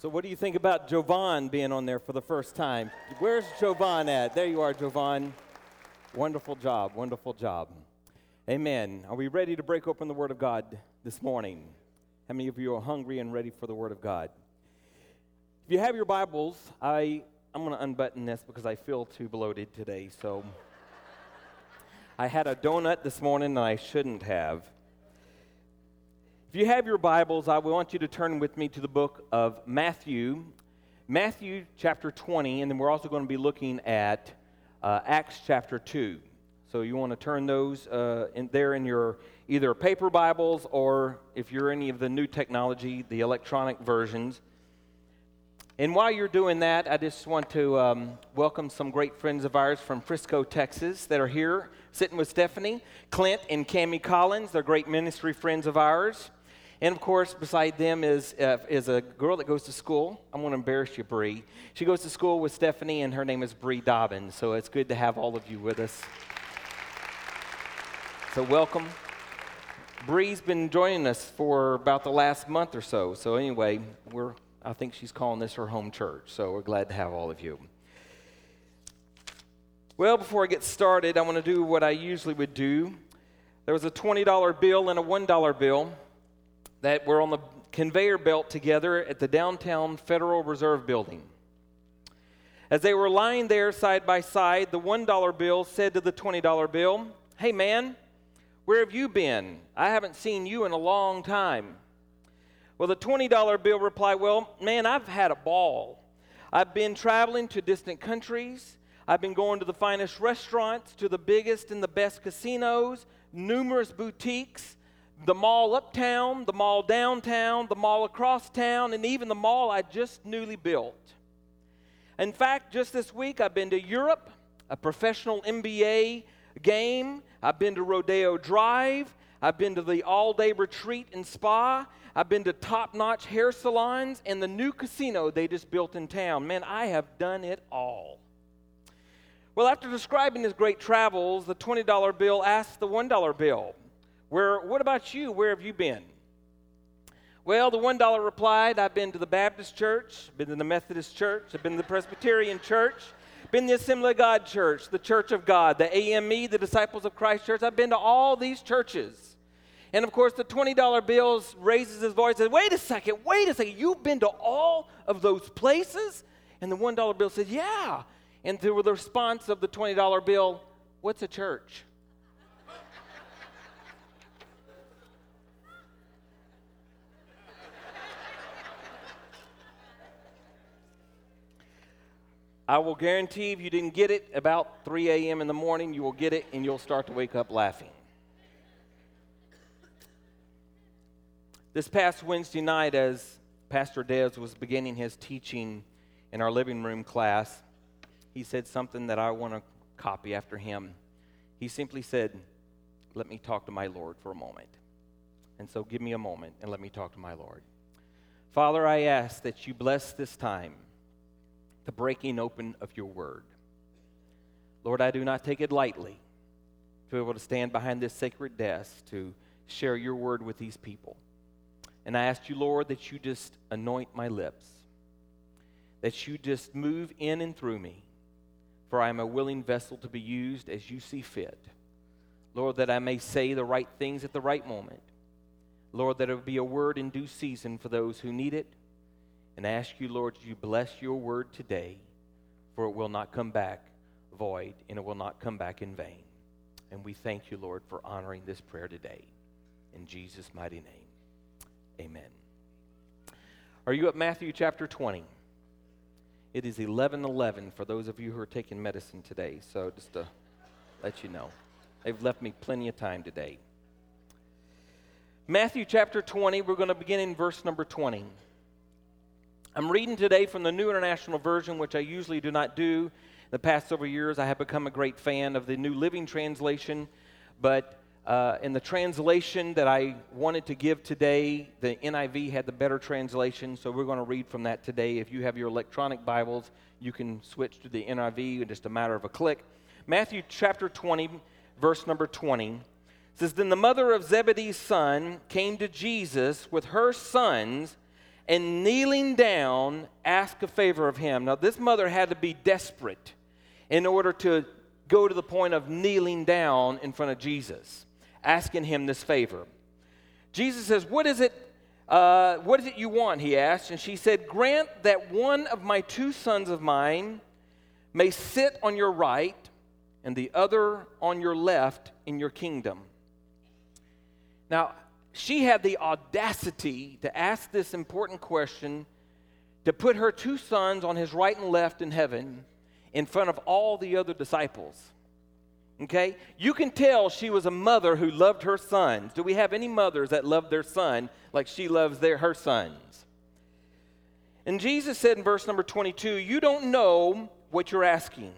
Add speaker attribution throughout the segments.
Speaker 1: So, what do you think about Jovan being on there for the first time? Where's Jovan at? There you are, Jovan. Wonderful job, wonderful job. Amen. Are we ready to break open the Word of God this morning? How many of you are hungry and ready for the Word of God? If you have your Bibles, I, I'm going to unbutton this because I feel too bloated today. So, I had a donut this morning and I shouldn't have. If you have your Bibles, I want you to turn with me to the book of Matthew, Matthew chapter 20, and then we're also going to be looking at uh, Acts chapter 2. So you want to turn those uh, in there in your either paper Bibles or if you're any of the new technology, the electronic versions. And while you're doing that, I just want to um, welcome some great friends of ours from Frisco, Texas, that are here sitting with Stephanie, Clint, and Cami Collins. They're great ministry friends of ours. And of course, beside them is, uh, is a girl that goes to school. I'm going to embarrass you, Bree. She goes to school with Stephanie, and her name is Bree Dobbins. So it's good to have all of you with us. So welcome. Bree's been joining us for about the last month or so. So anyway, we're I think she's calling this her home church. So we're glad to have all of you. Well, before I get started, I want to do what I usually would do. There was a $20 bill and a $1 bill that were on the conveyor belt together at the downtown Federal Reserve Building. As they were lying there side by side, the $1 bill said to the $20 bill, Hey man, where have you been? I haven't seen you in a long time. Well, the $20 bill replied, Well, man, I've had a ball. I've been traveling to distant countries. I've been going to the finest restaurants, to the biggest and the best casinos, numerous boutiques the mall uptown, the mall downtown, the mall across town, and even the mall I just newly built. In fact, just this week I've been to Europe, a professional NBA game. I've been to Rodeo Drive. I've been to the all day retreat and spa. I've been to top notch hair salons and the new casino they just built in town. Man, I have done it all. Well, after describing his great travels, the $20 bill asked the $1 bill, where, what about you? Where have you been? Well, the $1 replied, I've been to the Baptist church, been to the Methodist church, I've been to the Presbyterian church, been the Assembly of God church, the Church of God, the AME, the Disciples of Christ church. I've been to all these churches. And of course, the $20 bill raises his voice and says, Wait a second, wait a second, you've been to all of those places? And the $1 bill says, Yeah. And to the response of the $20 bill, What's a church? I will guarantee if you didn't get it about 3 a.m. in the morning, you will get it and you'll start to wake up laughing. This past Wednesday night, as Pastor Dez was beginning his teaching in our living room class, he said something that I want to copy after him. He simply said, Let me talk to my Lord for a moment. And so give me a moment and let me talk to my Lord. Father, I ask that you bless this time the breaking open of your word. Lord, I do not take it lightly to be able to stand behind this sacred desk to share your word with these people. And I ask you, Lord, that you just anoint my lips, that you just move in and through me, for I am a willing vessel to be used as you see fit. Lord, that I may say the right things at the right moment. Lord, that it will be a word in due season for those who need it and ask you, Lord, you bless your word today, for it will not come back void and it will not come back in vain. And we thank you, Lord, for honoring this prayer today. In Jesus' mighty name, amen. Are you at Matthew chapter 20? It is 11:11 for those of you who are taking medicine today. So just to let you know, they've left me plenty of time today. Matthew chapter 20, we're going to begin in verse number 20. I'm reading today from the New International Version, which I usually do not do. The past several years, I have become a great fan of the New Living Translation, but uh, in the translation that I wanted to give today, the NIV had the better translation, so we're going to read from that today. If you have your electronic Bibles, you can switch to the NIV in just a matter of a click. Matthew chapter 20, verse number 20 says, Then the mother of Zebedee's son came to Jesus with her sons and kneeling down, ask a favor of him. Now, this mother had to be desperate in order to go to the point of kneeling down in front of Jesus, asking him this favor. Jesus says, What is it? Uh, what is it you want? He asked. And she said, Grant that one of my two sons of mine may sit on your right and the other on your left in your kingdom. Now, she had the audacity to ask this important question to put her two sons on his right and left in heaven in front of all the other disciples. Okay? You can tell she was a mother who loved her sons. Do we have any mothers that love their son like she loves their, her sons? And Jesus said in verse number 22, You don't know what you're asking.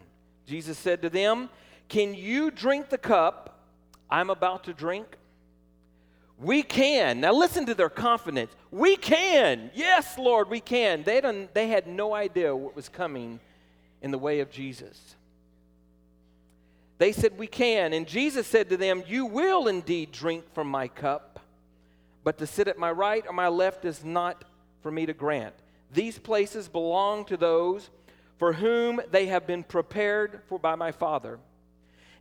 Speaker 1: Jesus said to them, Can you drink the cup I'm about to drink? We can. Now listen to their confidence. We can. Yes, Lord, we can. They, done, they had no idea what was coming in the way of Jesus. They said, We can. And Jesus said to them, You will indeed drink from my cup, but to sit at my right or my left is not for me to grant. These places belong to those for whom they have been prepared for by my Father.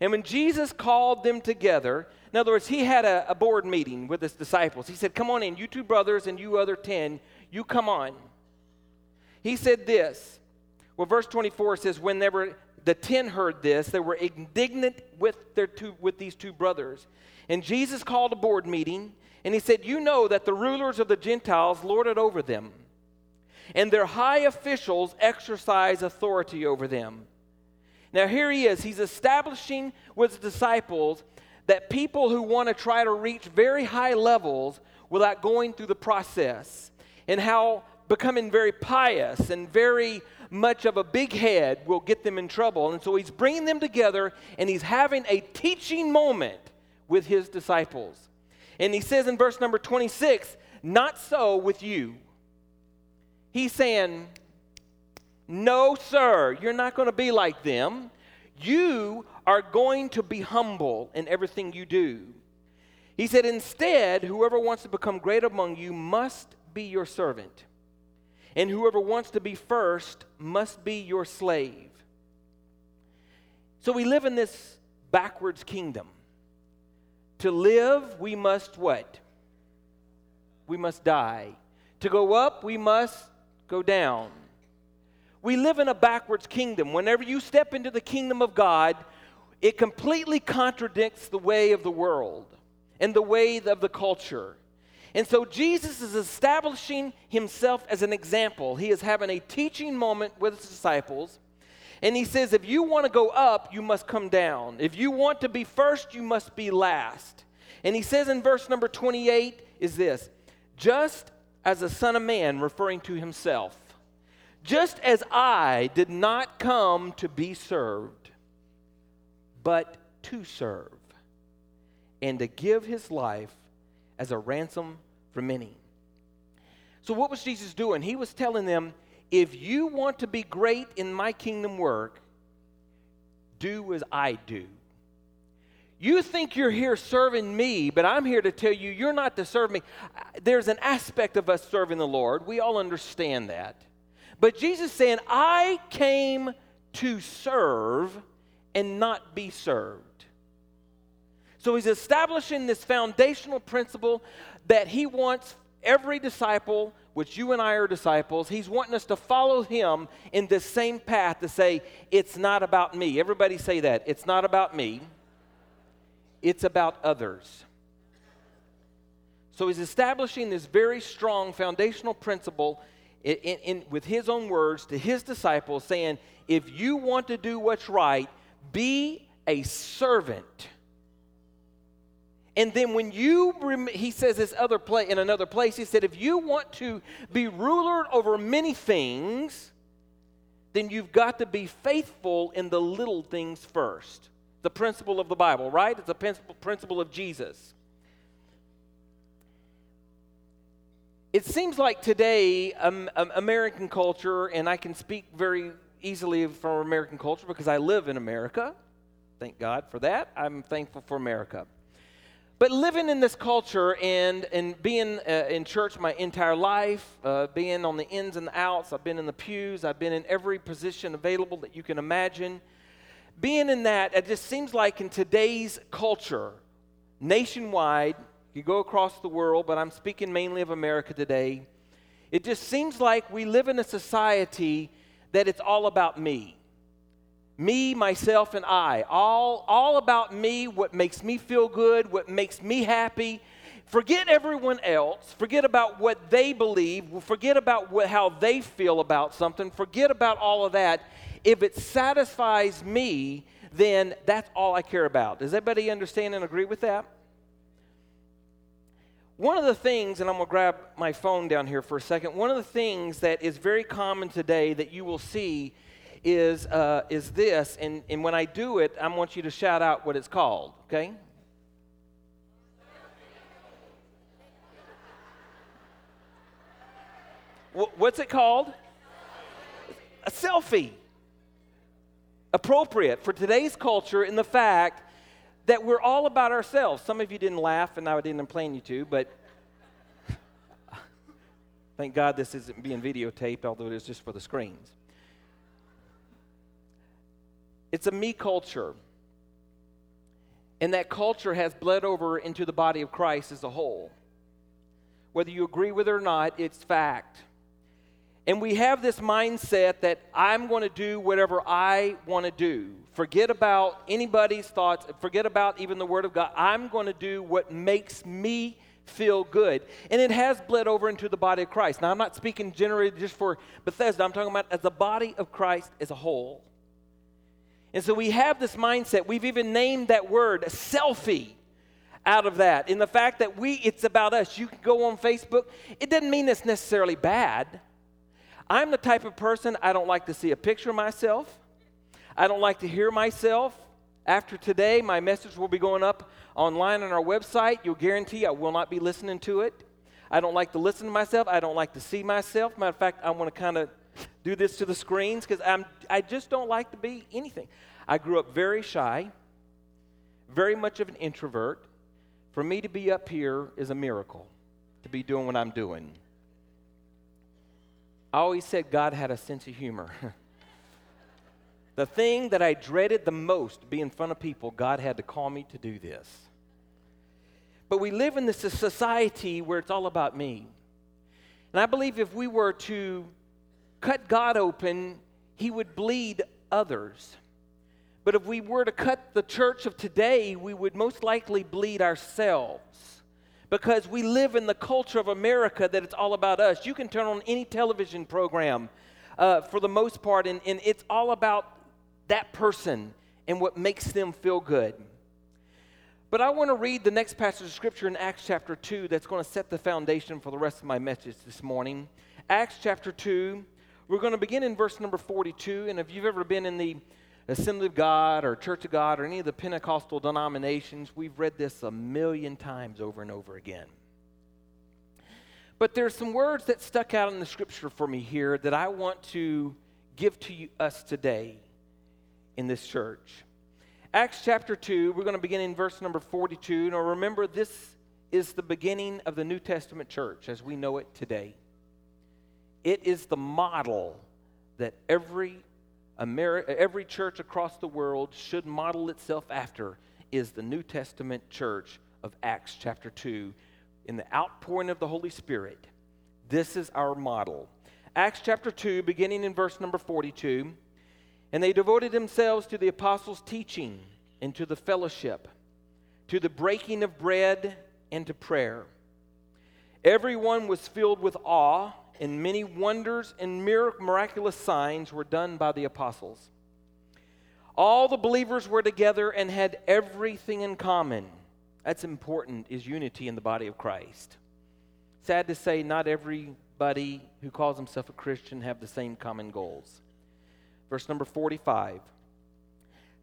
Speaker 1: And when Jesus called them together, in other words, he had a, a, board meeting with his disciples. He said, Come on in, you two brothers and you other ten, you come on. He said this. Well, verse 24 says, When they were, the ten heard this, they were indignant with, their two, with these two brothers. And Jesus called a board meeting, and he said, You know that the rulers of the Gentiles lord it over them, and their high officials exercise authority over them. Now, here he is. He's establishing with his disciples that people who want to try to reach very high levels without going through the process, and how becoming very pious and very much of a big head will get them in trouble. And so he's bringing them together and he's having a teaching moment with his disciples. And he says in verse number 26, Not so with you. He's saying, No, sir, you're not going to be like them. You are going to be humble in everything you do. He said, Instead, whoever wants to become great among you must be your servant, and whoever wants to be first must be your slave. So we live in this backwards kingdom. To live, we must what? We must die. To go up, we must go down. We live in a backwards kingdom. Whenever you step into the kingdom of God, it completely contradicts the way of the world and the way of the culture. And so Jesus is establishing himself as an example. He is having a teaching moment with his disciples. And he says, if you want to go up, you must come down. If you want to be first, you must be last. And he says in verse number 28 is this just as a son of man, referring to himself, just as I did not come to be served, but to serve, and to give his life as a ransom for many. So, what was Jesus doing? He was telling them, if you want to be great in my kingdom work, do as I do. You think you're here serving me, but I'm here to tell you you're not to serve me. There's an aspect of us serving the Lord. We all understand that. But Jesus saying, I came to serve and not be served. So he's establishing this foundational principle that he wants every disciple, which you and I are disciples, he's wanting us to follow him in this same path to say, it's not about me. Everybody say that. It's not about me, it's about others. So he's establishing this very strong foundational principle in, in, with his own words to his disciples, saying, if you want to do what's right, be a servant. And then when you, he says this other place in another place, he said, if you want to be ruler over many things, then you've got to be faithful in the little things first. The principle of the Bible, right? It's a principle, principle of Jesus. It seems like today, um, um, American culture, and I can speak very easily from American culture because I live in America. Thank God for that. I'm thankful for America. But living in this culture and, and being uh, in church my entire life, uh, being on the ins and the outs, I've been in the pews, I've been in every position available that you can imagine. Being in that, it just seems like in today's culture, nationwide, you go across the world, but I'm speaking mainly of America today, it just seems like we live in a society that it's all about me me, myself, and I. All, all about me, what makes me feel good, what makes me happy. Forget everyone else. Forget about what they believe. Forget about what, how they feel about something. Forget about all of that. If it satisfies me, then that's all I care about. Does everybody understand and agree with that? One of the things, and I'm going to grab my phone down here for a second, one of the things that is very common today that you will see is, uh, is this, and, and when I do it, I want you to shout out what it's called, okay? What's it called? A selfie. Appropriate for today's culture in the fact that we're all about ourselves. Some of you didn't laugh, and I didn't plan you to, but thank God this isn't being videotaped, although it is just for the screens. It's a me culture. And that culture has bled over into the body of Christ as a whole. Whether you agree with it or not, it's fact. And we have this mindset that I'm going to do whatever I want to do. Forget about anybody's thoughts, forget about even the Word of God. I'm going to do what makes me feel good. And it has bled over into the body of Christ. Now, I'm not speaking generally just for Bethesda, I'm talking about as the body of Christ as a whole. And so we have this mindset. We've even named that word selfie out of that. In the fact that we it's about us. You can go on Facebook. It doesn't mean it's necessarily bad. I'm the type of person I don't like to see a picture of myself. I don't like to hear myself. After today, my message will be going up online on our website. You'll guarantee I will not be listening to it. I don't like to listen to myself. I don't like to see myself. Matter of fact, I want to kind of do this to the screens because I'm I just don't like to be anything. I grew up very shy, very much of an introvert. For me to be up here is a miracle, to be doing what I'm doing. I always said God had a sense of humor. the thing that I dreaded the most be in front of people, God had to call me to do this. But we live in this society where it's all about me. And I believe if we were to cut God open, he would bleed others. But if we were to cut the church of today, we would most likely bleed ourselves because we live in the culture of America that it's all about us. You can turn on any television program uh, for the most part, and, and it's all about that person and what makes them feel good. But I want to read the next passage of scripture in Acts chapter 2 that's going to set the foundation for the rest of my message this morning. Acts chapter 2, we're going to begin in verse number 42. And if you've ever been in the Assembly of God or Church of God or any of the Pentecostal denominations, we've read this a million times over and over again. But there's some words that stuck out in the scripture for me here that I want to give to you, us today in this church. Acts chapter 2, we're going to begin in verse number 42. Now remember, this is the beginning of the New Testament church as we know it today. It is the model that every, Ameri- every church across the world should model itself after is the New Testament church of Acts chapter 2 in the outpouring of the Holy Spirit. This is our model. Acts chapter 2, beginning in verse number 42. And they devoted themselves to the apostles' teaching and to the fellowship, to the breaking of bread and to prayer. Everyone was filled with awe and many wonders and miraculous signs were done by the apostles. All the believers were together and had everything in common. That's important, is unity in the body of Christ. Sad to say, not everybody who calls himself a Christian have the same common goals. Verse number 45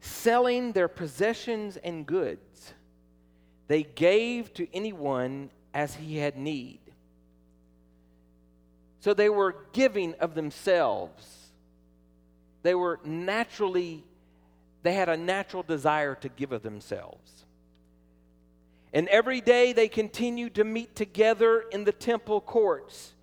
Speaker 1: Selling their possessions and goods, they gave to anyone as he had need. So they were giving of themselves. They were naturally, they had a natural desire to give of themselves. And every day they continued to meet together in the temple courts.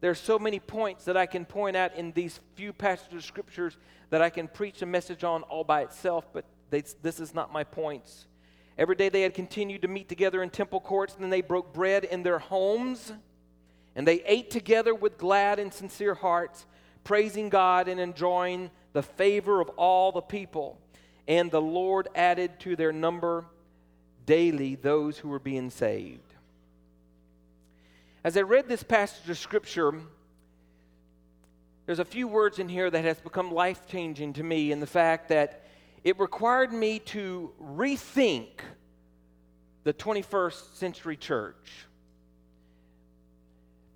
Speaker 1: There are so many points that I can point out in these few passages of scriptures that I can preach a message on all by itself, but they, this is not my points. Every day they had continued to meet together in temple courts, and then they broke bread in their homes, and they ate together with glad and sincere hearts, praising God and enjoying the favor of all the people. And the Lord added to their number daily those who were being saved. As I read this passage of Scripture, there's a few words in here that has become life changing to me in the fact that it required me to rethink the 21st century church.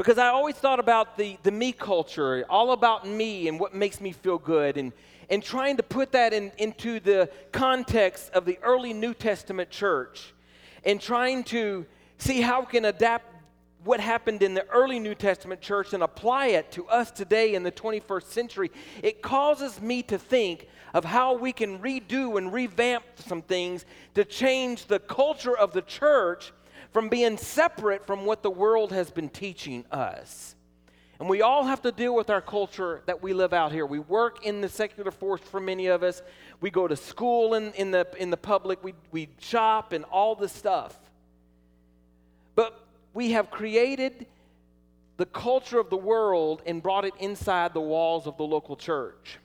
Speaker 1: Because I always thought about the, the me culture, all about me and what makes me feel good, and, and trying to put that in, into the context of the early New Testament church, and trying to see how we can adapt what happened in the early New Testament church and apply it to us today in the 21st century, it causes me to think of how we can redo and revamp some things to change the culture of the church from being separate from what the world has been teaching us. And we all have to deal with our culture that we live out here. We work in the secular force for many of us. We go to school in, in, the, in the public. We, we shop and all this stuff. But we have created the culture of the world and brought it inside the walls of the local church.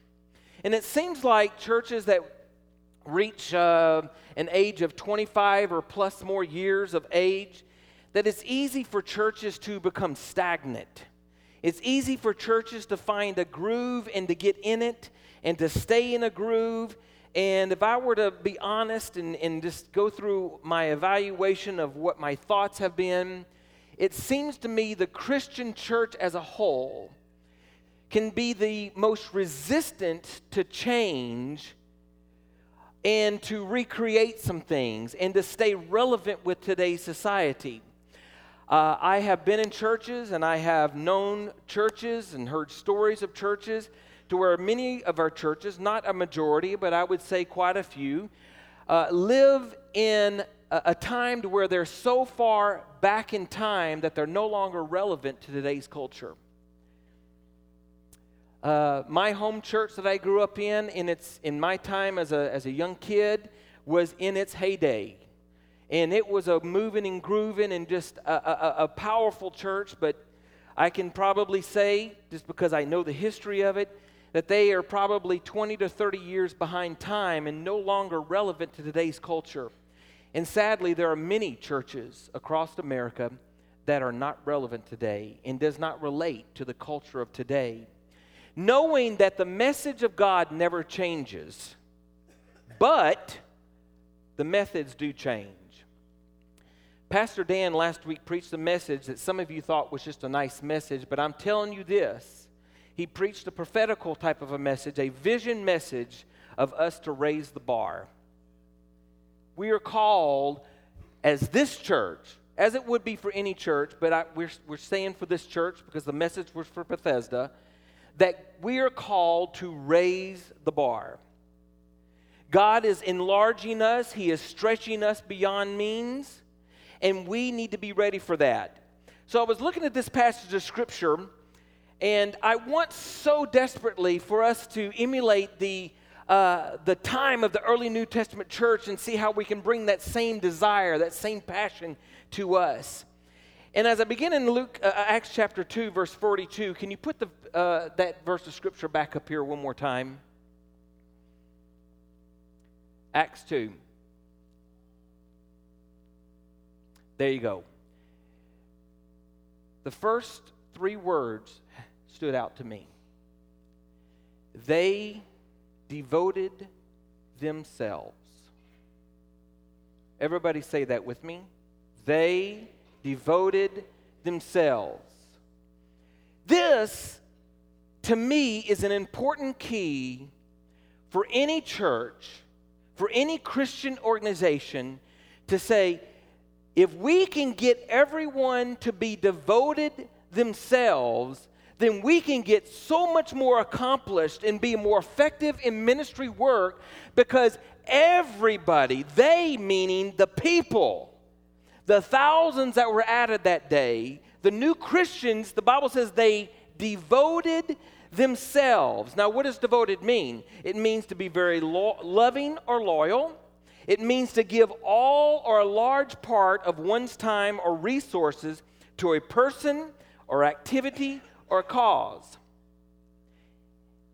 Speaker 1: And it seems like churches that reach uh, an age of 25 or plus more years of age, that it's easy for churches to become stagnant. It's easy for churches to find a groove and to get in it and to stay in a groove. And if I were to be honest and, and just go through my evaluation of what my thoughts have been, it seems to me the Christian church as a whole can be the most resistant to change and to recreate some things and to stay relevant with today's society. Uh, I have been in churches and I have known churches and heard stories of churches to where many of our churches, not a majority, but I would say quite a few, uh, live in a, a time to where they're so far back in time that they're no longer relevant to today's culture. Uh, my home church that I grew up in, in, its, in my time as a, as a young kid, was in its heyday. And it was a moving and grooving and just a, a, a powerful church, but I can probably say, just because I know the history of it, that they are probably 20 to 30 years behind time and no longer relevant to today's culture. And sadly, there are many churches across America that are not relevant today and does not relate to the culture of today. Knowing that the message of God never changes, but the methods do change. Pastor Dan last week preached a message that some of you thought was just a nice message, but I'm telling you this. He preached a prophetical type of a message, a vision message of us to raise the bar we are called as this church, as it would be for any church, but I, we're, we're saying for this church because the message was for Bethesda, that we are called to raise the bar. God is enlarging us, He is stretching us beyond means, and we need to be ready for that. So I was looking at this passage of Scripture, and I want so desperately for us to emulate the uh, the time of the early New Testament church and see how we can bring that same desire, that same passion to us. And as I begin in Luke, uh, uh Acts chapter 2, verse 42, can you put the, uh, that verse of scripture back up here one more time? Acts 2. There you go. The first three words stood out to me. They devoted themselves. Everybody say that with me. They devoted themselves. This, to me, is an important key for any church, for any Christian organization to say, if we can get everyone to be devoted themselves, then we can get so much more accomplished and be more effective in ministry work because everybody, they meaning the people, the thousands that were added that day, the new Christians, the Bible says they devoted themselves. Now, what does devoted mean? It means to be very lo- loving or loyal. It means to give all or a large part of one's time or resources to a person or activity or cause.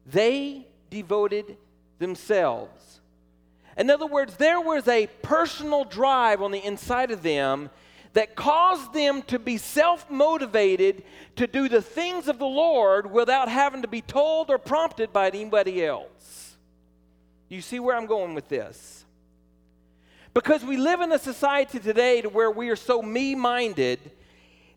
Speaker 1: They devoted themselves. In other words, there was a personal drive on the inside of them that caused them to be self motivated to do the things of the Lord without having to be told or prompted by anybody else. You see where I'm going with this? Because we live in a society today to where we are so me minded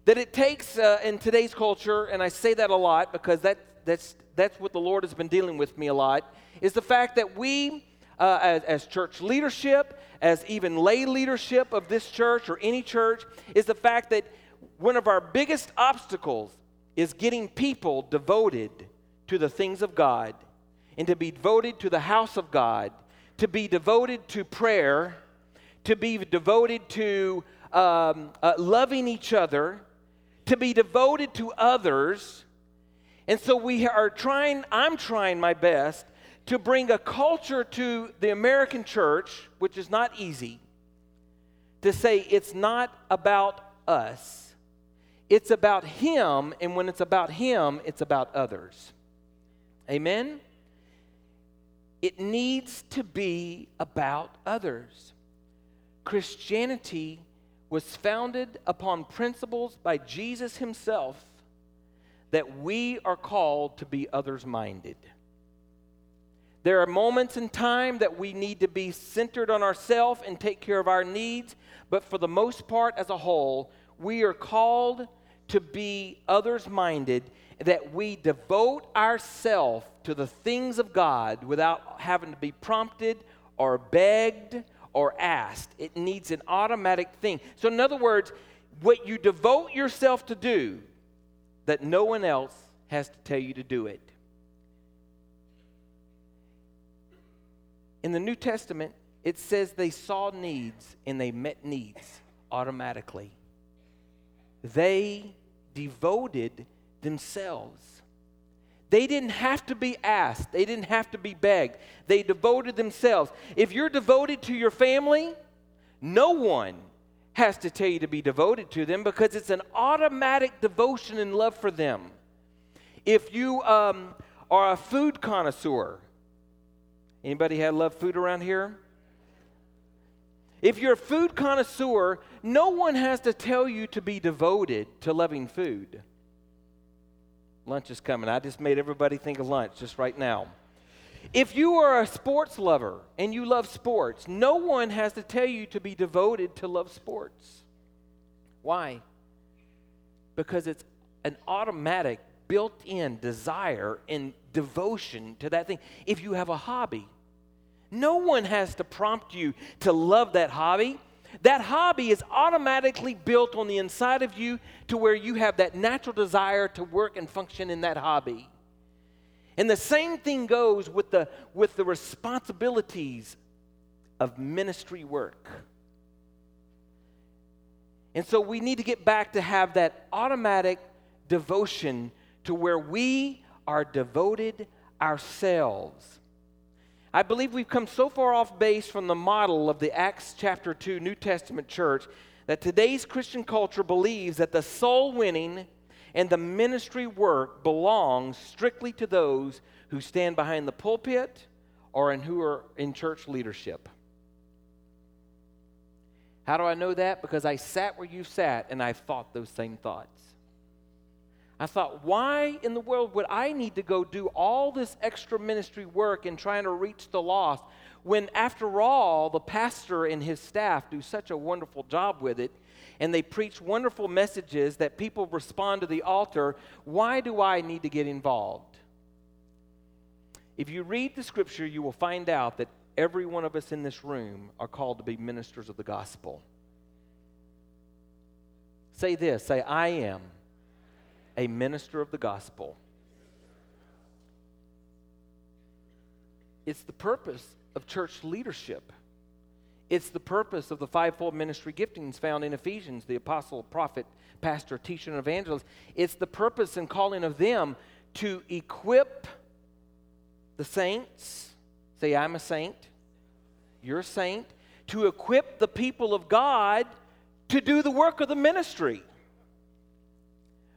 Speaker 1: that it takes, uh, in today's culture, and I say that a lot because that, that's, that's what the Lord has been dealing with me a lot, is the fact that we, uh, as, as church leadership, as even lay leadership of this church or any church, is the fact that one of our biggest obstacles is getting people devoted to the things of God and to be devoted to the house of God, to be devoted to prayer, to be devoted to um, uh, loving each other, to be devoted to others. And so we are trying, I'm trying my best to bring a culture to the American church, which is not easy, to say it's not about us, it's about Him, and when it's about Him, it's about others. Amen? It needs to be about others. Christianity was founded upon principles by Jesus Himself that we are called to be others minded. There are moments in time that we need to be centered on ourselves and take care of our needs, but for the most part, as a whole, we are called to be others minded, that we devote ourselves to the things of God without having to be prompted or begged or asked. It needs an automatic thing. So, in other words, what you devote yourself to do, that no one else has to tell you to do it. In the New Testament, it says they saw needs and they met needs automatically. They devoted themselves. They didn't have to be asked, they didn't have to be begged. They devoted themselves. If you're devoted to your family, no one has to tell you to be devoted to them because it's an automatic devotion and love for them. If you um, are a food connoisseur, Anybody had love food around here? If you're a food connoisseur, no one has to tell you to be devoted to loving food. Lunch is coming. I just made everybody think of lunch just right now. If you are a sports lover and you love sports, no one has to tell you to be devoted to love sports. Why? Because it's an automatic, built in desire and devotion to that thing. If you have a hobby, no one has to prompt you to love that hobby. That hobby is automatically built on the inside of you to where you have that natural desire to work and function in that hobby. And the same thing goes with the, with the responsibilities of ministry work. And so we need to get back to have that automatic devotion to where we are devoted ourselves I believe we've come so far off base from the model of the Acts chapter 2 New Testament church that today's Christian culture believes that the soul winning and the ministry work belongs strictly to those who stand behind the pulpit or in who are in church leadership. How do I know that? Because I sat where you sat and I thought those same thoughts. I thought, why in the world would I need to go do all this extra ministry work in trying to reach the lost when, after all, the pastor and his staff do such a wonderful job with it and they preach wonderful messages that people respond to the altar? Why do I need to get involved? If you read the scripture, you will find out that every one of us in this room are called to be ministers of the gospel. Say this say, I am a minister of the gospel. It's the purpose of church leadership. It's the purpose of the fivefold ministry giftings found in Ephesians the apostle, prophet, pastor, teacher, and evangelist. It's the purpose and calling of them to equip the saints. Say, I'm a saint. You're a saint. To equip the people of God to do the work of the ministry.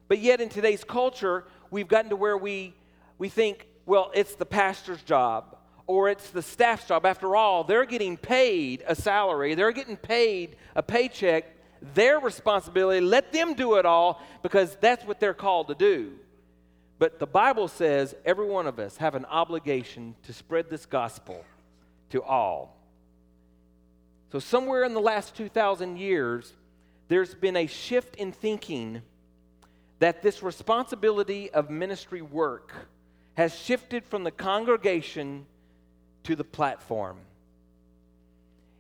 Speaker 1: But yet, in today's culture, we've gotten to where we, we think, well, it's the pastor's job or it's the staff's job. After all, they're getting paid a salary, they're getting paid a paycheck, their responsibility. Let them do it all because that's what they're called to do. But the Bible says every one of us have an obligation to spread this gospel to all. So, somewhere in the last 2,000 years, there's been a shift in thinking that this responsibility of ministry work has shifted from the congregation to the platform.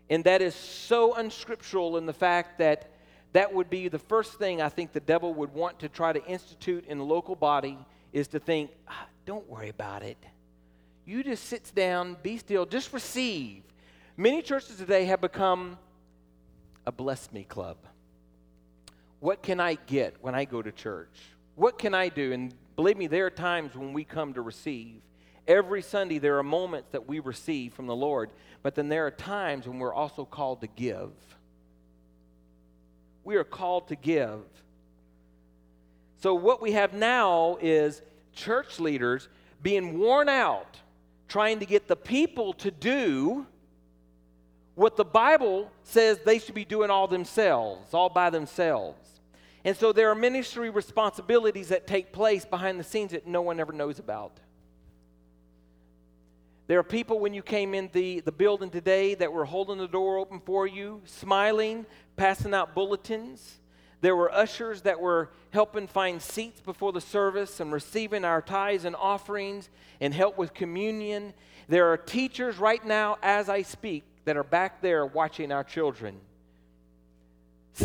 Speaker 1: And that is so unscriptural in the fact that that would be the first thing I think the devil would want to try to institute in the local body is to think, ah, don't worry about it. You just sit down, be still, just receive. Many churches today have become a bless me club. What can I get when I go to church? What can I do? And believe me, there are times when we come to receive. Every Sunday, there are moments that we receive from the Lord, but then there are times when we're also called to give. We are called to give. So, what we have now is church leaders being worn out trying to get the people to do what the Bible says they should be doing all themselves, all by themselves. And so there are ministry responsibilities that take place behind the scenes that no one ever knows about. There are people when you came in the, the building today that were holding the door open for you, smiling, passing out bulletins. There were ushers that were helping find seats before the service and receiving our tithes and offerings and help with communion. There are teachers right now, as I speak, that are back there watching our children.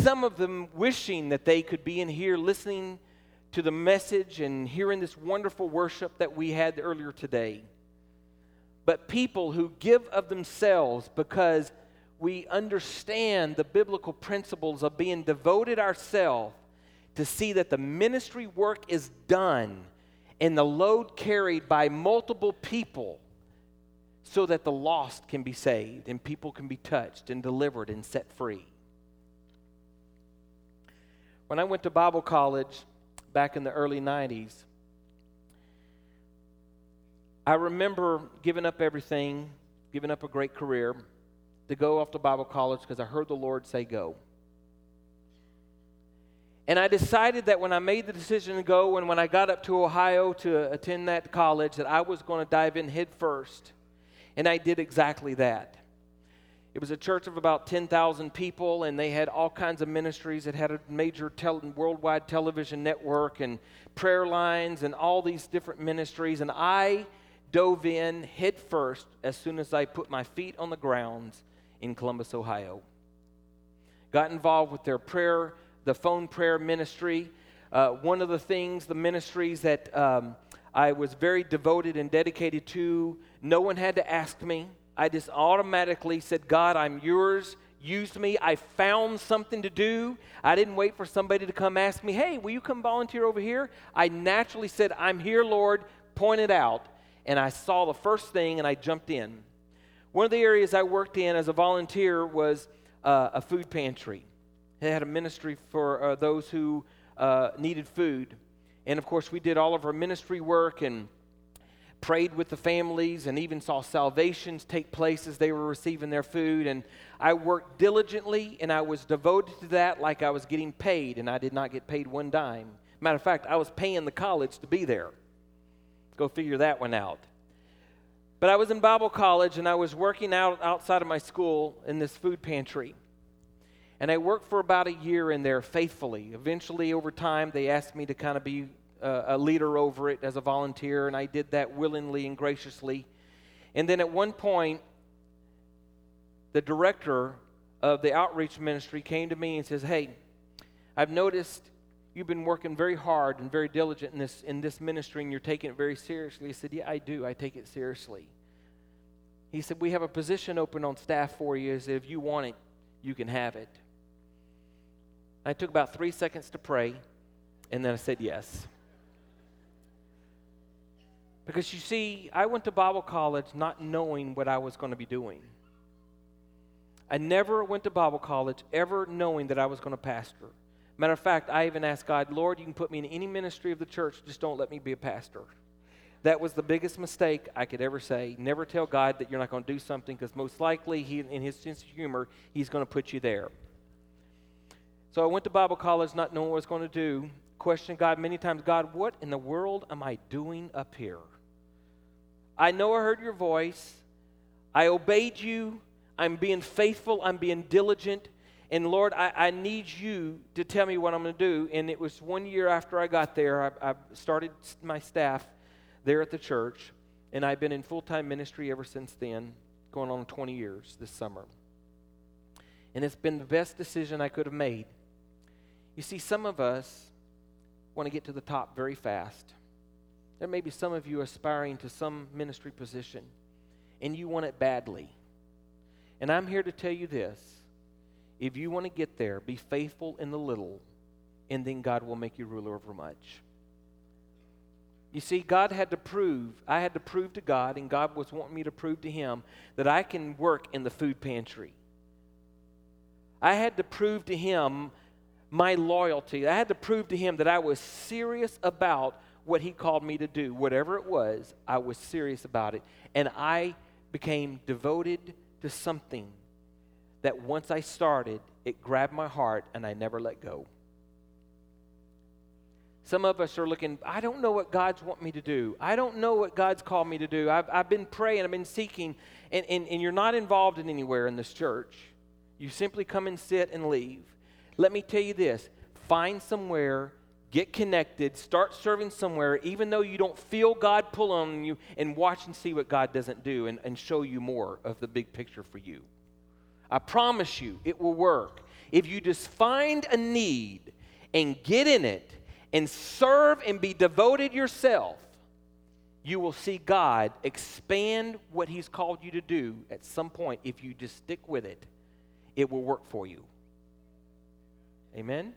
Speaker 1: Some of them wishing that they could be in here listening to the message and hearing this wonderful worship that we had earlier today. But people who give of themselves because we understand the biblical principles of being devoted ourselves to see that the ministry work is done and the load carried by multiple people so that the lost can be saved and people can be touched and delivered and set free. When I went to Bible college back in the early 90s, I remember giving up everything, giving up a great career to go off to Bible college because I heard the Lord say, Go. And I decided that when I made the decision to go and when I got up to Ohio to attend that college, that I was going to dive in head first. And I did exactly that. It was a church of about 10,000 people, and they had all kinds of ministries. It had a major worldwide television network and prayer lines and all these different ministries. And I dove in head first as soon as I put my feet on the grounds in Columbus, Ohio. Got involved with their prayer, the phone prayer ministry. Uh, one of the things, the ministries that um, I was very devoted and dedicated to, no one had to ask me. I just automatically said, God, I'm yours. Use me. I found something to do. I didn't wait for somebody to come ask me, hey, will you come volunteer over here? I naturally said, I'm here, Lord. Point it out. And I saw the first thing and I jumped in. One of the areas I worked in as a volunteer was uh, a food pantry. They had a ministry for uh, those who uh, needed food. And of course, we did all of our ministry work and prayed with the families and even saw salvations take place as they were receiving their food. And I worked diligently and I was devoted to that like I was getting paid, and I did not get paid one dime. Matter of fact, I was paying the college to be there. Go figure that one out. But I was in Bible college and I was working out outside of my school in this food pantry. And I worked for about a year in there faithfully. Eventually, over time, they asked me to kind of be uh, a leader over it as a volunteer, and I did that willingly and graciously. And then at one point, the director of the outreach ministry came to me and says, Hey, I've noticed you've been working very hard and very diligent in this in this ministry and you're taking it very seriously. He said, Yeah, I do. I take it seriously. He said, We have a position open on staff for you. Is if you want it, you can have it. I took about three seconds to pray, and then I said yes. Because you see, I went to Bible college not knowing what I was going to be doing. I never went to Bible college ever knowing that I was going to pastor. Matter of fact, I even asked God, Lord, you can put me in any ministry of the church, just don't let me be a pastor. That was the biggest mistake I could ever say. Never tell God that you're not going to do something because most likely, he, in his sense of humor, he's going to put you there. So I went to Bible college not knowing what I was going to do. Questioned God many times God, what in the world am I doing up here? I know I heard your voice. I obeyed you. I'm being faithful. I'm being diligent. And Lord, I, I need you to tell me what I'm going to do. And it was one year after I got there, I, I started my staff there at the church. And I've been in full time ministry ever since then, going on 20 years this summer. And it's been the best decision I could have made. You see, some of us want to get to the top very fast. There may be some of you aspiring to some ministry position, and you want it badly. And I'm here to tell you this if you want to get there, be faithful in the little, and then God will make you ruler over much. You see, God had to prove, I had to prove to God, and God was wanting me to prove to Him that I can work in the food pantry. I had to prove to Him my loyalty. I had to prove to Him that I was serious about what He called me to do. Whatever it was, I was serious about it. And I became devoted to something that once I started, it grabbed my heart and I never let go. Some of us are looking, I don't know what God's want me to do. I don't know what God's called me to do. I've, I've been praying, I've been seeking, and, and, and you're not involved in anywhere in this church. You simply come and sit and leave. Let me tell you this find somewhere get connected, start serving somewhere, even though you don't feel God pull on you, and watch and see what God doesn't do and, and show you more of the big picture for you. I promise you, it will work. If you just find a need and get in it and serve and be devoted yourself, you will see God expand what He's called you to do at some point. If you just stick with it, it will work for you. Amen?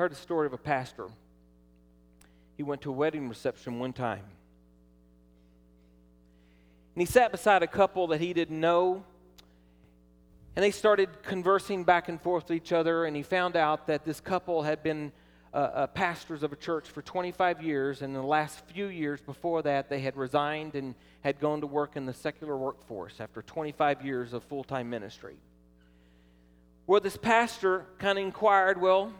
Speaker 1: Heard a story of a pastor. He went to a wedding reception one time. And he sat beside a couple that he didn't know. And they started conversing back and forth with each other. And he found out that this couple had been uh, uh, pastors of a church for 25 years. And in the last few years before that, they had resigned and had gone to work in the secular workforce after 25 years of full time ministry. Well, this pastor kind of inquired, Well,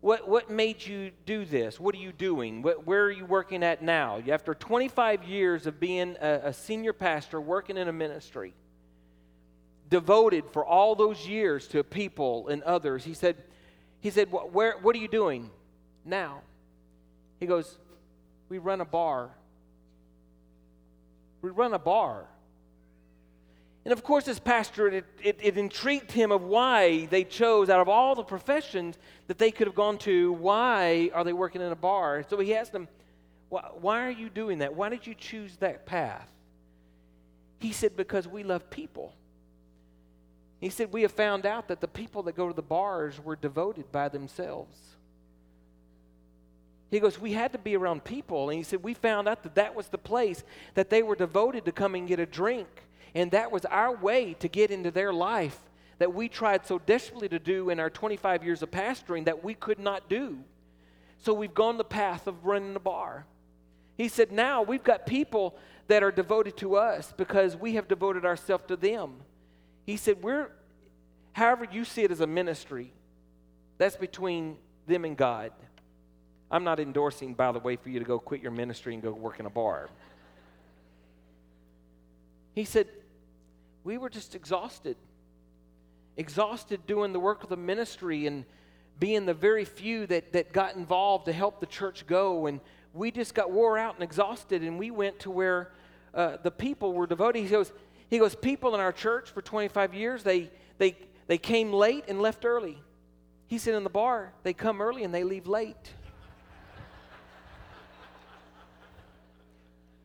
Speaker 1: what, what made you do this? What are you doing? What, where are you working at now? After 25 years of being a, a senior pastor, working in a ministry, devoted for all those years to people and others, he said, he said, where, what are you doing now? He goes, we run a bar. We run a bar. And of course, as pastor, it, it, it, intrigued him of why they chose, out of all the professions that they could have gone to, why are they working in a bar? So he asked them, why, why are you doing that? Why did you choose that path? He said, Because we love people. He said, We have found out that the people that go to the bars were devoted by themselves. He goes, We had to be around people. And he said, We found out that that was the place that they were devoted to come and get a drink and that was our way to get into their life that we tried so desperately to do in our 25 years of pastoring that we could not do. So we've gone the path of running a bar. He said, now we've got people that are devoted to us because we have devoted ourselves to them. He said, we're, however you see it as a ministry, that's between them and God. I'm not endorsing, by the way, for you to go quit your ministry and go work in a bar. He said, we were just exhausted. Exhausted doing the work of the ministry and being the very few that, that got involved to help the church go. And we just got wore out and exhausted, and we went to where uh, the people were devoted. He goes, he goes, people in our church for 25 years, they, they, they came late and left early. He said, In the bar, they come early and they leave late.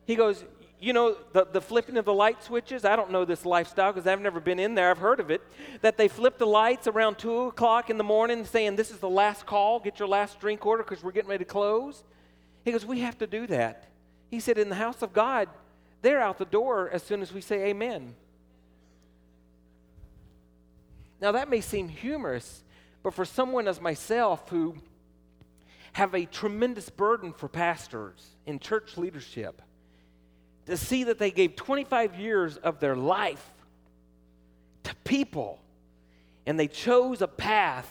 Speaker 1: He goes, You know, the, the flipping of the light switches? I don't know this lifestyle because I've never been in there. I've heard of it. That they flip the lights around 2 o'clock in the morning saying, This is the last call. Get your last drink order because we're getting ready to close. He goes, We have to do that. He said, In the house of God, they're out the door as soon as we say amen. Now, that may seem humorous, but for someone as myself who have a tremendous burden for pastors in church leadership, to see that they gave 25 years of their life to people and they chose a path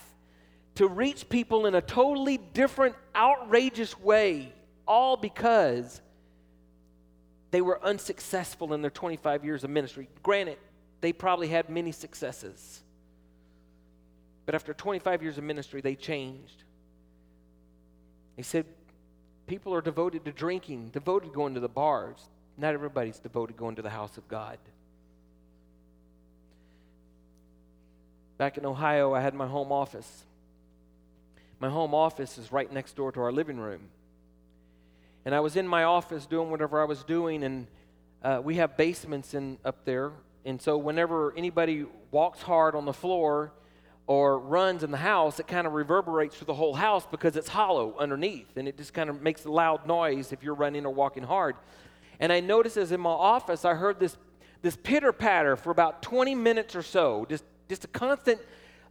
Speaker 1: to reach people in a totally different, outrageous way, all because they were unsuccessful in their 25 years of ministry. Granted, they probably had many successes. But after 25 years of ministry, they changed. They said, People are devoted to drinking, devoted to going to the bars. Not everybody's devoted going to the house of God. Back in Ohio, I had my home office. My home office is right next door to our living room. And I was in my office doing whatever I was doing, and uh, we have basements in up there. And so whenever anybody walks hard on the floor or runs in the house, it kind of reverberates through the whole house because it's hollow underneath, and it just kind of makes a loud noise if you're running or walking hard. And I noticed as in my office, I heard this this pitter patter for about 20 minutes or so, just just a constant,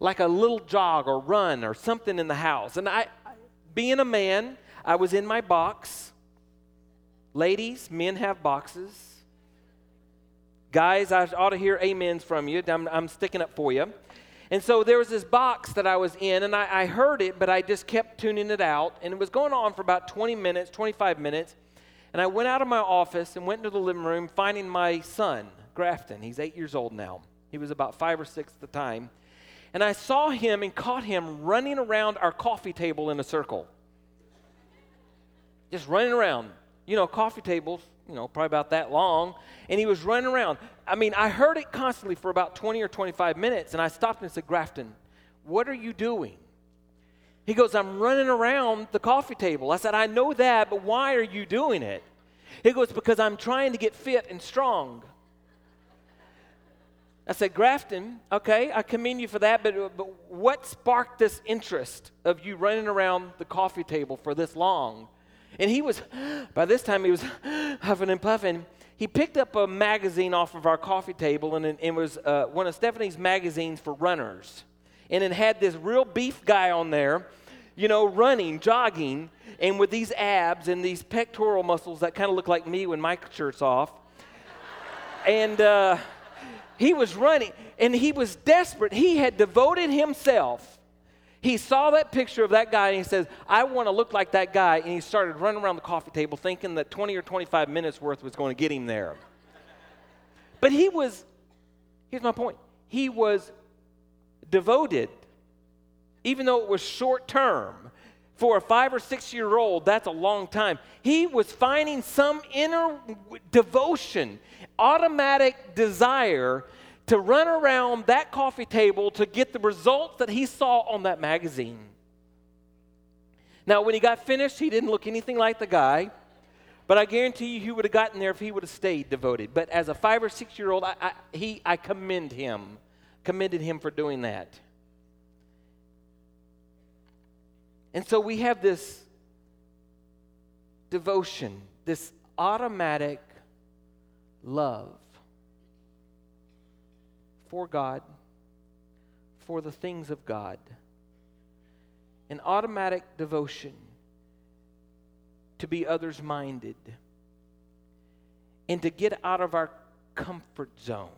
Speaker 1: like a little jog or run or something in the house. And I, being a man, I was in my box Ladies, men have boxes. Guys, I ought to hear amens from you. I'm, I'm sticking up for you. And so there was this box that I was in, and I, I, heard it, but I just kept tuning it out. And it was going on for about 20 minutes, 25 minutes. And I went out of my office and went into the living room, finding my son, Grafton. He's eight years old now. He was about five or six at the time. And I saw him and caught him running around our coffee table in a circle. Just running around you know, coffee tables, you know, probably about that long. And he was running around. I mean, I heard it constantly for about 20 or 25 minutes. And I stopped and said, Grafton, what are you doing? He goes, I'm running around the coffee table. I said, I know that, but why are you doing it? He goes, Because I'm trying to get fit and strong. I said, Grafton, okay, I commend you for that, but, but what sparked this interest of you running around the coffee table for this long? And he was, by this time, he was huffing and puffing. He picked up a magazine off of our coffee table, and it, was uh, one of Stephanie's magazines for runners. And it had this real beef guy on there, you know, running, jogging, and with these abs and these pectoral muscles that kind of look like me when my shirt's off. and uh, he was running, and he was desperate. He had devoted himself he saw that picture of that guy and he says, I want to look like that guy. And he started running around the coffee table thinking that 20 or 25 minutes worth was going to get him there. But he was, here's my point, he was devoted, even though it was short term. For a five or six year old, that's a long time. He was finding some inner devotion, automatic desire to run around that coffee table to get the results that he saw on that magazine. Now, when he got finished, he didn't look anything like the guy, but I guarantee you he would have gotten there if he would have stayed devoted. But as a five or six year old, I, I, he, I commend him, commended him for doing that. And so we have this devotion, this automatic love for God, for the things of God. An automatic devotion to be others minded and to get out of our comfort zone.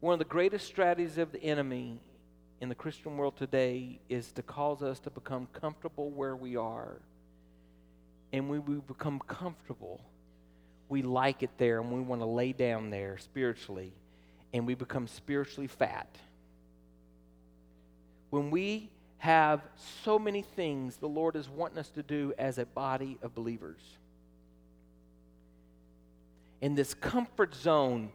Speaker 1: One of the greatest strategies of the enemy in the Christian world today is to cause us to become comfortable where we are. And when we become comfortable, we like it there and we want to lay down there spiritually and we become spiritually fat. When we have so many things the Lord is wanting us to do as a body of believers. In this comfort zone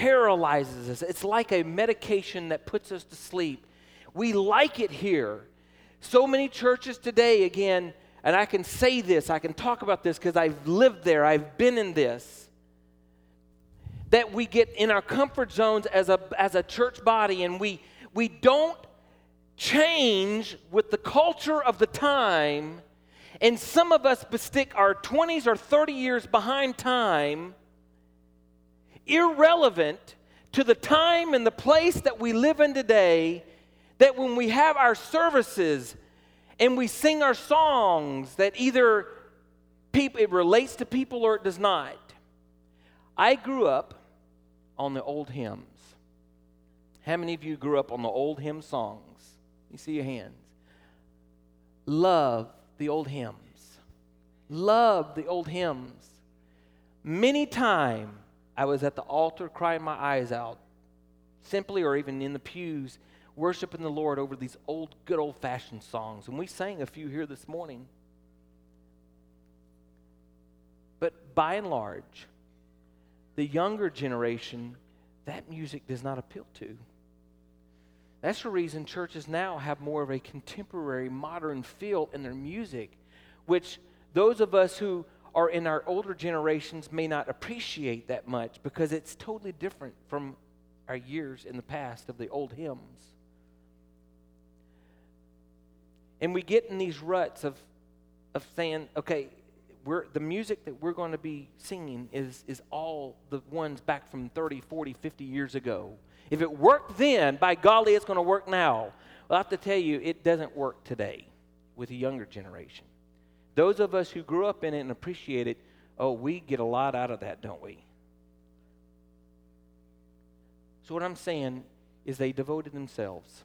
Speaker 1: paralyzes us. It's like a medication that puts us to sleep. We like it here. So many churches today, again, and I can say this, I can talk about this because I've lived there, I've been in this, that we get in our comfort zones as a, as a church body and we, we don't change with the culture of the time. And some of us bestick our 20s or 30 years behind time, irrelevant to the time and the place that we live in today, that when we have our services and we sing our songs, that either people, it relates to people or it does not. I grew up on the old hymns. How many of you grew up on the old hymn songs? You see your hands. Love the old hymns. Love the old hymns. Many time I was at the altar crying my eyes out, simply or even in the pews, worshiping the Lord over these old, good old fashioned songs. And we sang a few here this morning. But by and large, the younger generation, that music does not appeal to. That's the reason churches now have more of a contemporary, modern feel in their music, which those of us who are in our older generations may not appreciate that much because it's totally different from our years in the past of the old hymns. And we get in these ruts of, of saying, okay, we're, the music that we're going to be singing is, is all the ones back from 30, 40, 50 years ago. If it worked then, by golly, it's going to work now. Well, I have to tell you, it doesn't work today with a younger generation. Those of us who grew up in it and appreciate it, oh, we get a lot out of that, don't we? So, what I'm saying is they devoted themselves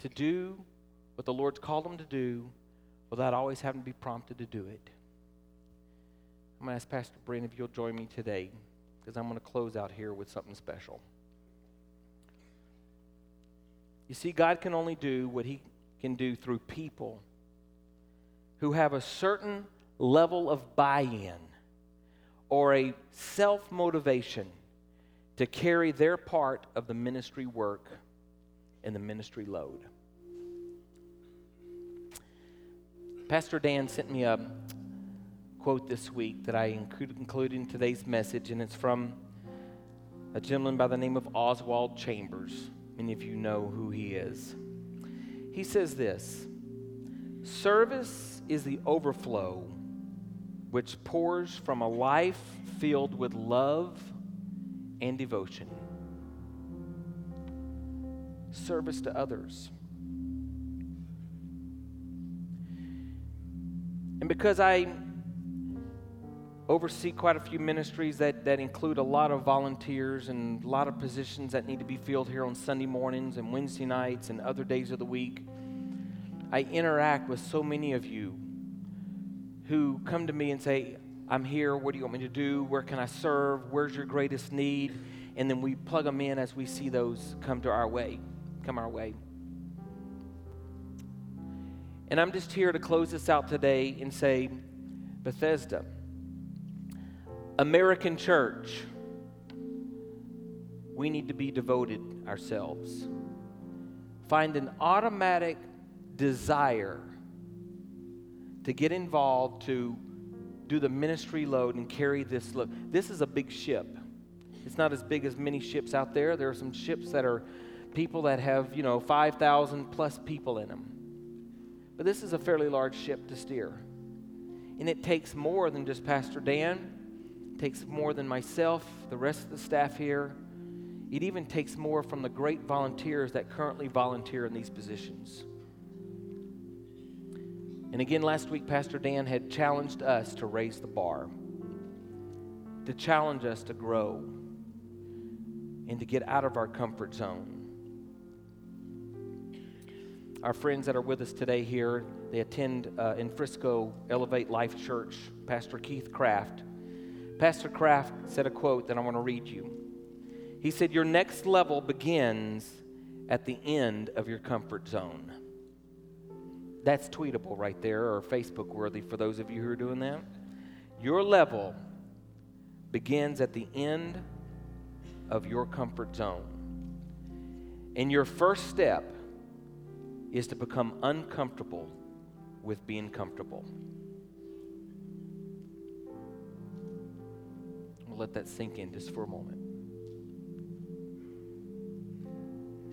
Speaker 1: to do what the Lord's called them to do without always having to be prompted to do it. I'm going to ask Pastor Brent if you'll join me today because I'm going to close out here with something special. You see, God can only do what He can do through people who have a certain level of buy in or a self motivation to carry their part of the ministry work and the ministry load. Pastor Dan sent me a quote this week that I included in today's message, and it's from a gentleman by the name of Oswald Chambers. Many of you know who he is. He says this Service is the overflow which pours from a life filled with love and devotion. Service to others. And because I oversee quite a few ministries that, that include a lot of volunteers and a lot of positions that need to be filled here on Sunday mornings and Wednesday nights and other days of the week. I interact with so many of you who come to me and say, I'm here. What do you want me to do? Where can I serve? Where's your greatest need? And then we plug them in as we see those come to our way, come our way. And I'm just here to close this out today and say, Bethesda, American church, we need to be devoted ourselves. Find an automatic desire to get involved, to do the ministry load and carry this load. This is a big ship. It's not as big as many ships out there. There are some ships that are people that have, you know, 5,000 plus people in them. But this is a fairly large ship to steer. And it takes more than just Pastor Dan takes more than myself, the rest of the staff here. It even takes more from the great volunteers that currently volunteer in these positions. And again, last week, Pastor Dan had challenged us to raise the bar, to challenge us to grow, and to get out of our comfort zone. Our friends that are with us today here, they attend uh, in Frisco Elevate Life Church, Pastor Keith Craft Pastor Craft said a quote that I want to read you. He said, Your next level begins at the end of your comfort zone. That's tweetable right there or Facebook worthy for those of you who are doing that. Your level begins at the end of your comfort zone. And your first step is to become uncomfortable with being comfortable. We'll let that sink in just for a moment.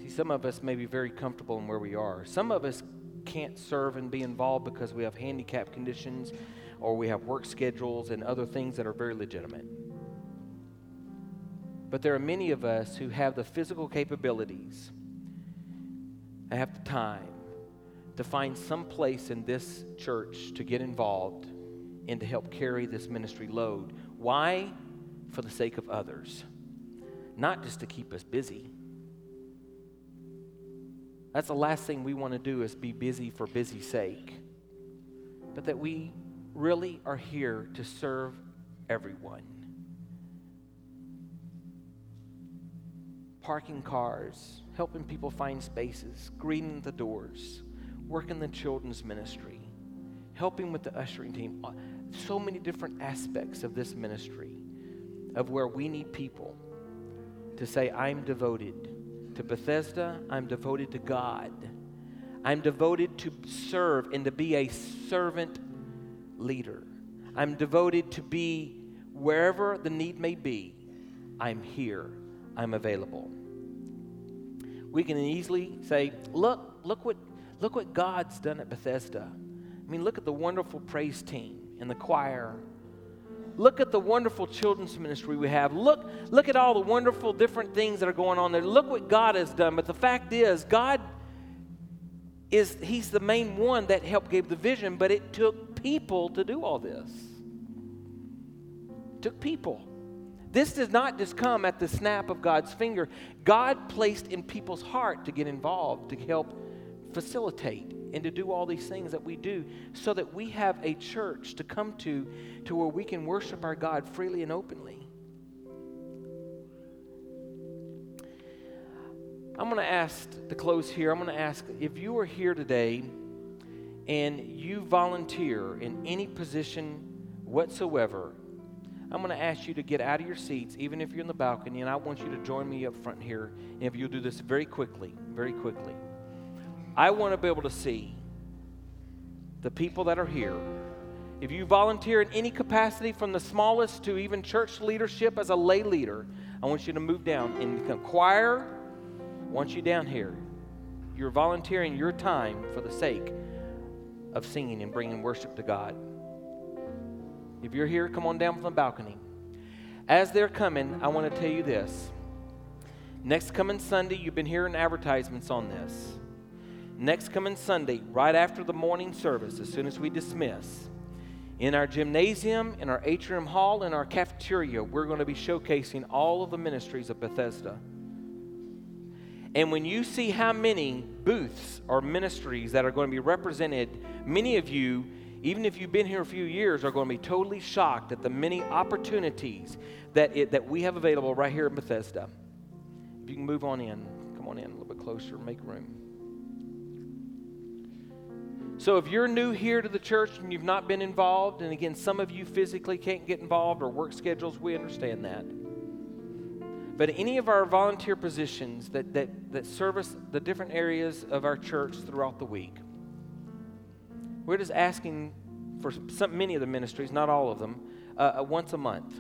Speaker 1: See, some of us may be very comfortable in where we are. Some of us can't serve and be involved because we have handicap conditions or we have work schedules and other things that are very legitimate. But there are many of us who have the physical capabilities, I have the time to find some place in this church to get involved and to help carry this ministry load. Why? For the sake of others, not just to keep us busy. That's the last thing we want to do is be busy for busy's sake. But that we really are here to serve everyone. Parking cars, helping people find spaces, greeting the doors, working the children's ministry, helping with the ushering team. Uh, so many different aspects of this ministry of where we need people to say, I'm devoted to Bethesda, I'm devoted to God. I'm devoted to serve and to be a servant leader. I'm devoted to be wherever the need may be. I'm here. I'm available. We can easily say, look, look what, look what God's done at Bethesda. I mean, look at the wonderful praise team and the choir. Look at the wonderful children's ministry we have. Look, look at all the wonderful different things that are going on there. Look what God has done. But the fact is, God is He's the main one that helped give the vision, but it took people to do all this. It took people. This does not just come at the snap of God's finger. God placed in people's heart to get involved, to help facilitate, and to do all these things that we do so that we have a church to come to to where we can worship our God freely and openly. I'm going to ask to close here. I'm going to ask if you are here today and you volunteer in any position whatsoever, I'm going to ask you to get out of your seats, even if you're in the balcony, and I want you to join me up front here. And if you'll do this very quickly, very quickly, I want to be able to see the people that are here. If you volunteer in any capacity, from the smallest to even church leadership as a lay leader, I want you to move down. In the choir, want you down here. You're volunteering your time for the sake of singing and bringing worship to God. If you're here, come on down from the balcony. As they're coming, I want to tell you this. Next coming Sunday, you've been hearing advertisements on this. Next coming Sunday, right after the morning service, as soon as we dismiss, in our gymnasium, in our atrium hall, in our cafeteria, we're going to be showcasing all of the ministries of Bethesda. And when you see how many booths or ministries that are going to be represented, many of you, even if you've been here a few years, are going to be totally shocked at the many opportunities that, it, that we have available right here in Bethesda. If you can move on in, come on in a little bit closer, make room. So, if you're new here to the church and you've not been involved, and again, some of you physically can't get involved or work schedules, we understand that. But any of our volunteer positions that, that, that service the different areas of our church throughout the week, we're just asking for some, many of the ministries, not all of them, uh, uh, once a month.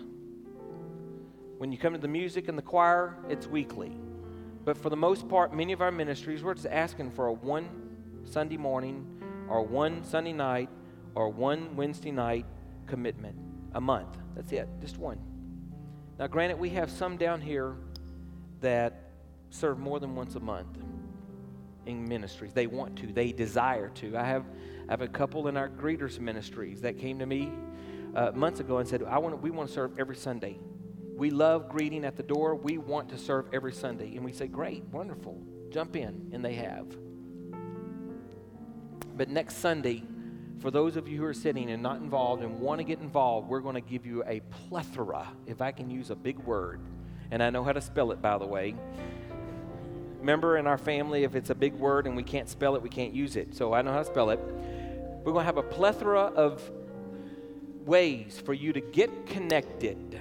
Speaker 1: When you come to the music and the choir, it's weekly. But for the most part, many of our ministries, we're just asking for a one Sunday morning or one Sunday night or one Wednesday night commitment a month. That's it, just one. Now, granted, we have some down here that serve more than once a month in ministries. They want to, they desire to. I have, I have a couple in our greeters ministries that came to me uh, months ago and said, I want, we want to serve every Sunday. We love greeting at the door. We want to serve every Sunday. And we say, Great, wonderful, jump in. And they have. But next Sunday, for those of you who are sitting and not involved and want to get involved, we're going to give you a plethora, if I can use a big word. And I know how to spell it, by the way. Remember, in our family, if it's a big word and we can't spell it, we can't use it. So I know how to spell it. We're going to have a plethora of ways for you to get connected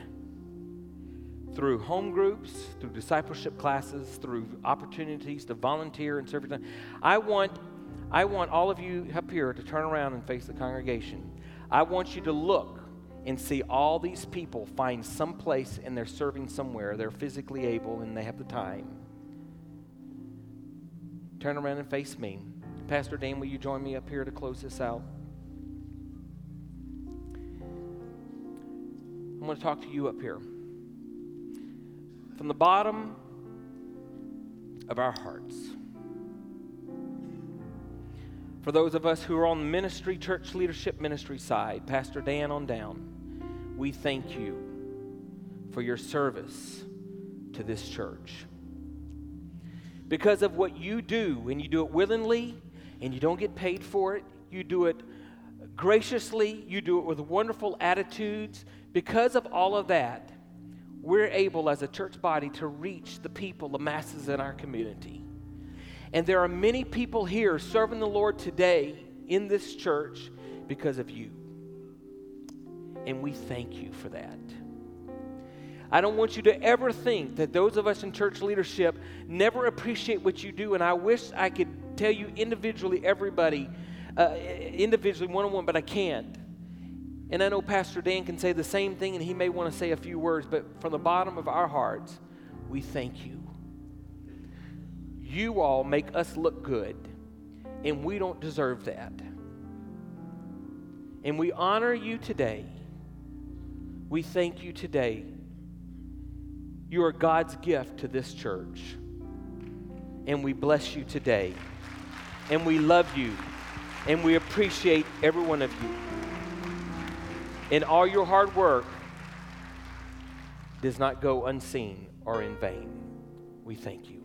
Speaker 1: through home groups, through discipleship classes, through opportunities to volunteer and serve. I want, I want all of you up here to turn around and face the congregation. I want you to look and see all these people find some place and they're serving somewhere. They're physically able and they have the time. Turn around and face me. Pastor Dan, will you join me up here to close this out? I'm going to talk to you up here. From the bottom of our hearts. For those of us who are on the ministry, church leadership ministry side, Pastor Dan on down, we thank you for your service to this church. Because of what you do, and you do it willingly, and you don't get paid for it, you do it graciously, you do it with wonderful attitudes. Because of all of that, we're able as a church body to reach the people, the masses in our community. And there are many people here serving the Lord today in this church because of you. And we thank you for that. I don't want you to ever think that those of us in church leadership never appreciate what you do. And I wish I could tell you individually, everybody, uh, individually, one on one, but I can't. And I know Pastor Dan can say the same thing, and he may want to say a few words, but from the bottom of our hearts, we thank you. You all make us look good, and we don't deserve that. And we honor you today. We thank you today. You are God's gift to this church. And we bless you today. And we love you. And we appreciate every one of you. And all your hard work does not go unseen or in vain. We thank you.